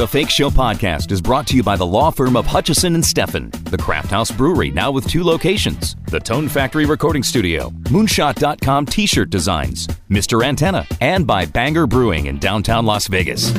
The Fake Show podcast is brought to you by the law firm of Hutchison and Steffen, the Craft House Brewery, now with two locations, the Tone Factory Recording Studio, Moonshot.com t shirt designs, Mr. Antenna, and by Banger Brewing in downtown Las Vegas.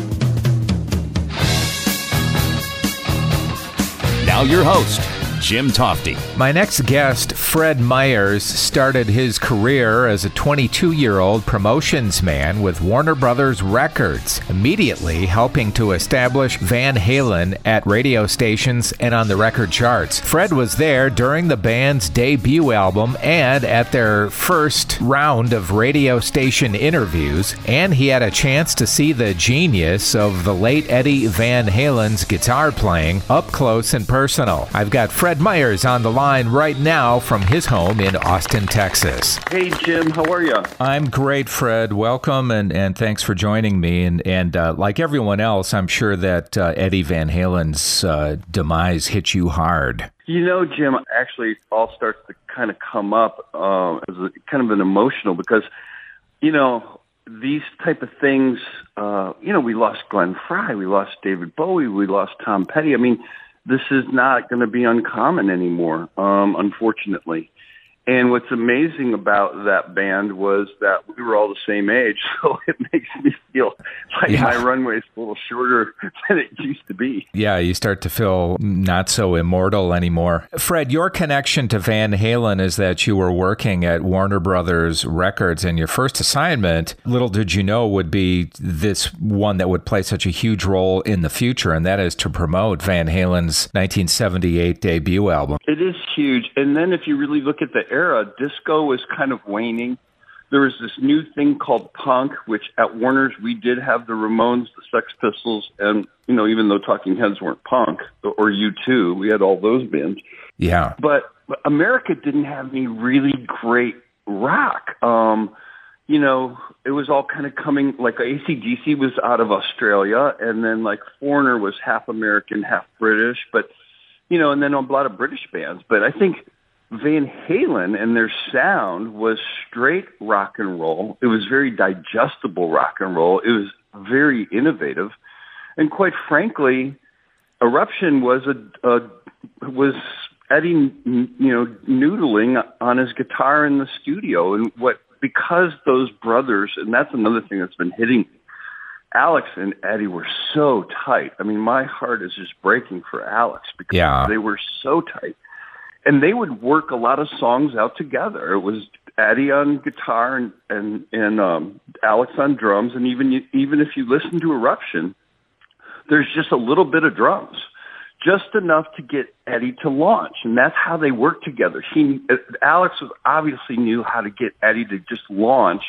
Now, your host, Jim Tofte. My next guest, Fred Meyers, started his career as a 22 year old promotions man with Warner Brothers Records, immediately helping to establish Van Halen at radio stations and on the record charts. Fred was there during the band's debut album and at their first round of radio station interviews, and he had a chance to see the genius of the late Eddie Van Halen's guitar playing up close and personal. I've got Fred Meyers on the line right now from his home in Austin, Texas. Hey, Jim, how are you? I'm great, Fred. Welcome and, and thanks for joining me. And, and uh, like everyone else, I'm sure that uh, Eddie Van Halen's uh, demise hit you hard. You know, Jim, actually, all starts to kind of come up uh, as a, kind of an emotional because, you know, these type of things, uh, you know, we lost Glenn Frey, we lost David Bowie, we lost Tom Petty. I mean, this is not going to be uncommon anymore, um, unfortunately. And what's amazing about that band was that we were all the same age, so it makes me feel like yeah. my runway is a little shorter than it used to be. Yeah, you start to feel not so immortal anymore. Fred, your connection to Van Halen is that you were working at Warner Brothers Records, and your first assignment, little did you know, would be this one that would play such a huge role in the future, and that is to promote Van Halen's 1978 debut album. It is huge. And then if you really look at the era, disco was kind of waning. There was this new thing called punk, which at Warner's we did have the Ramones, the Sex Pistols, and you know even though Talking Heads weren't punk or U2, we had all those bands. Yeah, but, but America didn't have any really great rock. Um, you know, it was all kind of coming like ACDC was out of Australia, and then like Foreigner was half American, half British, but you know, and then a lot of British bands. But I think Van Halen and their sound was straight rock and roll. It was very digestible rock and roll. It was very innovative, and quite frankly, Eruption was a, a was Eddie, you know, noodling on his guitar in the studio, and what because those brothers, and that's another thing that's been hitting me. Alex and Eddie were so tight. I mean, my heart is just breaking for Alex because yeah. they were so tight and they would work a lot of songs out together. It was Eddie on guitar and and and um, Alex on drums, and even even if you listen to Eruption, there's just a little bit of drums, just enough to get Eddie to launch, and that's how they work together. He Alex was obviously knew how to get Eddie to just launch,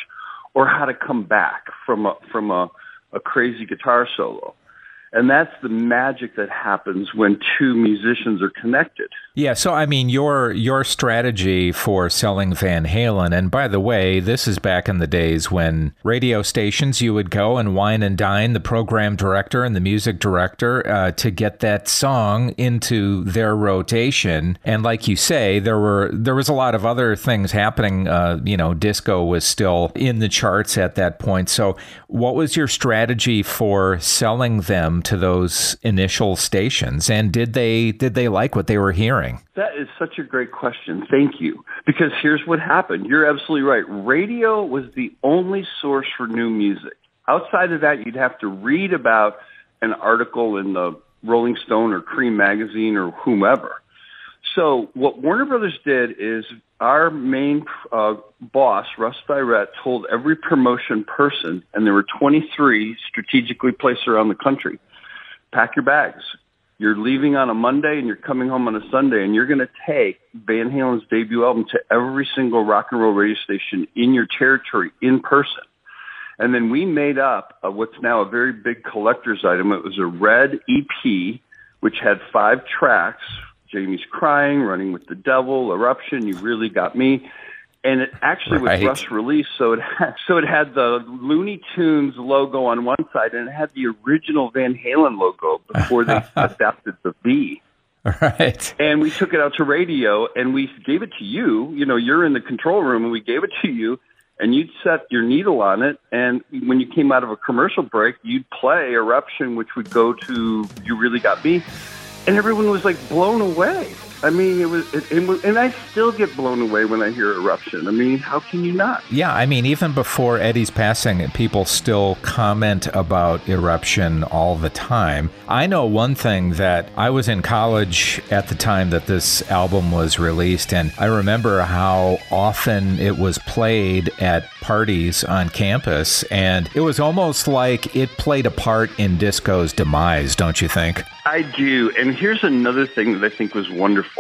or how to come back from a from a, a crazy guitar solo. And that's the magic that happens when two musicians are connected. Yeah, so I mean your your strategy for selling Van Halen and by the way, this is back in the days when radio stations you would go and wine and dine the program director and the music director uh, to get that song into their rotation. And like you say, there were there was a lot of other things happening, uh, you know, disco was still in the charts at that point. So what was your strategy for selling them to those initial stations, and did they did they like what they were hearing? That is such a great question. Thank you. Because here's what happened. You're absolutely right. Radio was the only source for new music. Outside of that, you'd have to read about an article in the Rolling Stone or Creem magazine or whomever. So what Warner Brothers did is our main uh, boss, Russ Thyret, told every promotion person, and there were 23 strategically placed around the country, pack your bags. You're leaving on a Monday and you're coming home on a Sunday, and you're going to take Van Halen's debut album to every single rock and roll radio station in your territory in person. And then we made up uh, what's now a very big collector's item. It was a red EP, which had five tracks Jamie's Crying, Running with the Devil, Eruption, You Really Got Me and it actually right. was rush release, so it had, so it had the Looney Tunes logo on one side, and it had the original Van Halen logo before they adapted the V. Right. And we took it out to radio, and we gave it to you. You know, you're in the control room, and we gave it to you, and you'd set your needle on it, and when you came out of a commercial break, you'd play Eruption, which would go to You Really Got Me, and everyone was like blown away. I mean, it was, it, it was, and I still get blown away when I hear eruption. I mean, how can you not? Yeah, I mean, even before Eddie's passing, people still comment about eruption all the time. I know one thing that I was in college at the time that this album was released, and I remember how often it was played at parties on campus, and it was almost like it played a part in disco's demise, don't you think? I do. And here's another thing that I think was wonderful.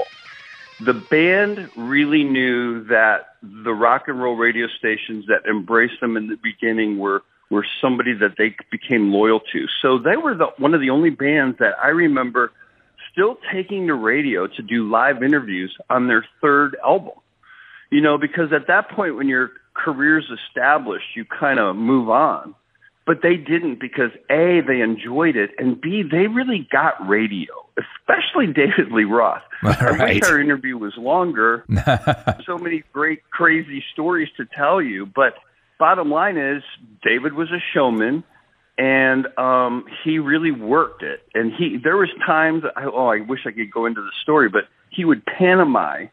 The band really knew that the rock and roll radio stations that embraced them in the beginning were were somebody that they became loyal to. So they were the, one of the only bands that I remember still taking the radio to do live interviews on their third album. You know, because at that point when your career's established, you kind of move on but they didn't because A, they enjoyed it, and B, they really got radio, especially David Lee Roth. I wish our interview was longer. so many great, crazy stories to tell you. But bottom line is, David was a showman, and um, he really worked it. And he, there was times, I, oh, I wish I could go into the story, but he would pantomime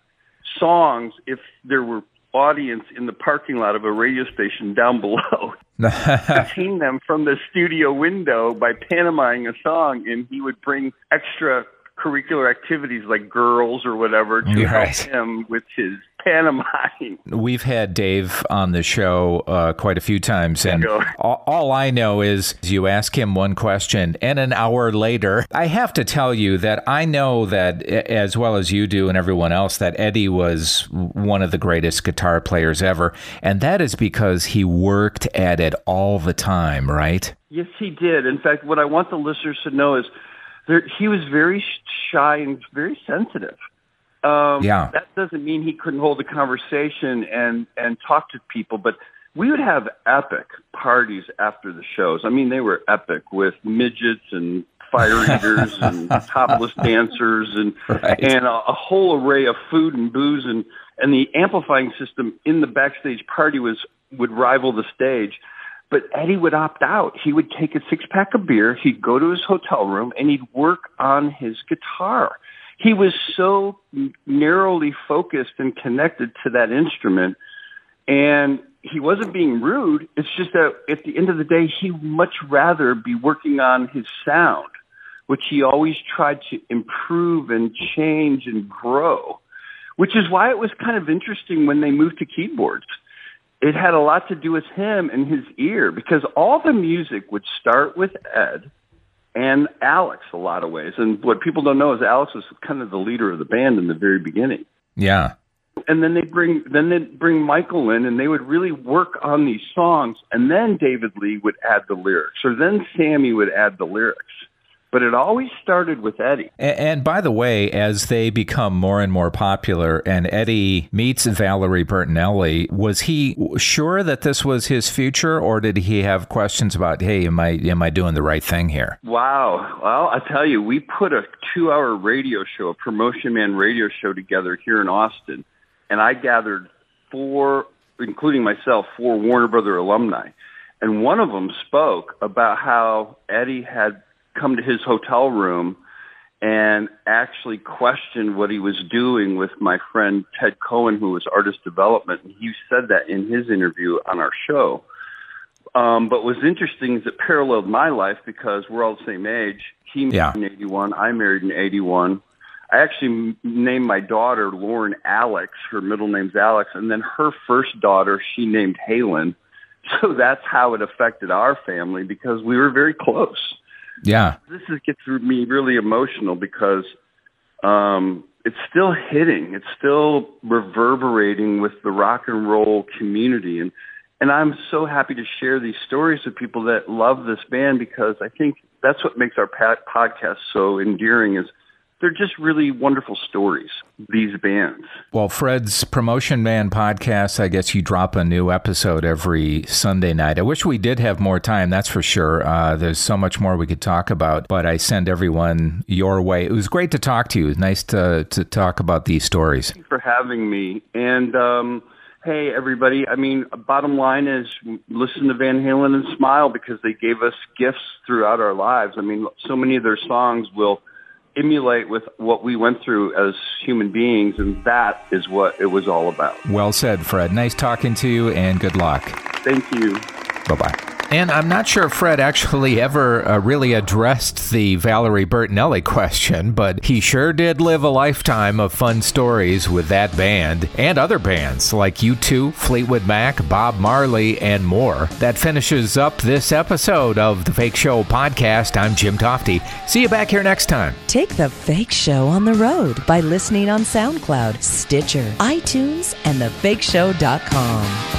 songs if there were audience in the parking lot of a radio station down below. entertain them from the studio window by pantomiming a song, and he would bring extra curricular activities like girls or whatever to right. help him with his pantomime. We've had Dave on the show uh, quite a few times, and all, all, I know is you ask him one question, and an hour later, I have to tell you that I know that as well as you do and everyone else, that Eddie was one of the greatest guitar players ever, and that is because he worked at it all the time, right? Yes, he did. In fact, what I want the listeners to know is there, he was very shy and very sensitive. Um, yeah. That doesn't mean he couldn't hold a conversation and, and talk to people, but we would have epic parties after the shows. I mean, they were epic with midgets and fire eaters and topless dancers and right. and a, a whole array of food and booze and and the amplifying system in the backstage party was would rival the stage. But Eddie would opt out. He would take a six pack of beer, he'd go to his hotel room, and he'd work on his guitar. He was so narrowly focused and connected to that instrument. And he wasn't being rude. It's just that at the end of the day, he much rather be working on his sound, which he always tried to improve and change and grow, which is why it was kind of interesting when they moved to keyboards it had a lot to do with him and his ear because all the music would start with Ed and Alex a lot of ways. And what people don't know is Alex was kind of the leader of the band in the very beginning. Yeah. And then they bring then they bring Michael in and they would really work on these songs and then David Lee would add the lyrics or then Sammy would add the lyrics but it always started with Eddie. And, and, by the way, as they become more and more popular, and Eddie meets Valerie Bertinelli, was he sure that this was his future, or did he have questions about, hey, am I am I doing the right thing here? Wow. Well, I tell you, we put a two-hour radio show, a Promotion Man radio show together here in Austin, and I gathered four, including myself, four Warner Brother alumni. And one of them spoke about how Eddie had come to his hotel room and actually questioned what he was doing with my friend Ted Cohen, who was artist development. And he said that in his interview on our show. Um, but what's interesting is it paralleled my life because we're all the same age. He married yeah. in 81. I married in 81. I actually named my daughter Lauren Alex. Her middle name's Alex. And then her first daughter, she named Halen. So that's how it affected our family because we were very close. Yeah. This is, gets me really emotional because um, it's still hitting. It's still reverberating with the rock and roll community. And, and I'm so happy to share these stories with people that love this band because I think that's what makes our podcast so endearing is – they're just really wonderful stories, these bands. Well, Fred's Promotion Man podcast, I guess you drop a new episode every Sunday night. I wish we did have more time, that's for sure. Uh, there's so much more we could talk about, but I send everyone your way. It was great to talk to you. It was nice to, to talk about these stories. for having me. And, um, hey, everybody, I mean, bottom line is listen to Van Halen and smile because they gave us gifts throughout our lives. I mean, so many of their songs will emulate with what we went through as human beings, and that is what it was all about. Well said, Fred. Nice talking to you, and good luck. Thank you. Bye bye. And I'm not sure Fred actually ever uh, really addressed the Valerie Bertinelli question, but he sure did live a lifetime of fun stories with that band and other bands like U2, Fleetwood Mac, Bob Marley, and more. That finishes up this episode of the Fake Show podcast. I'm Jim Tofte. See you back here next time. Take the Fake Show on the road by listening on SoundCloud, Stitcher, iTunes, and thefakeshow.com.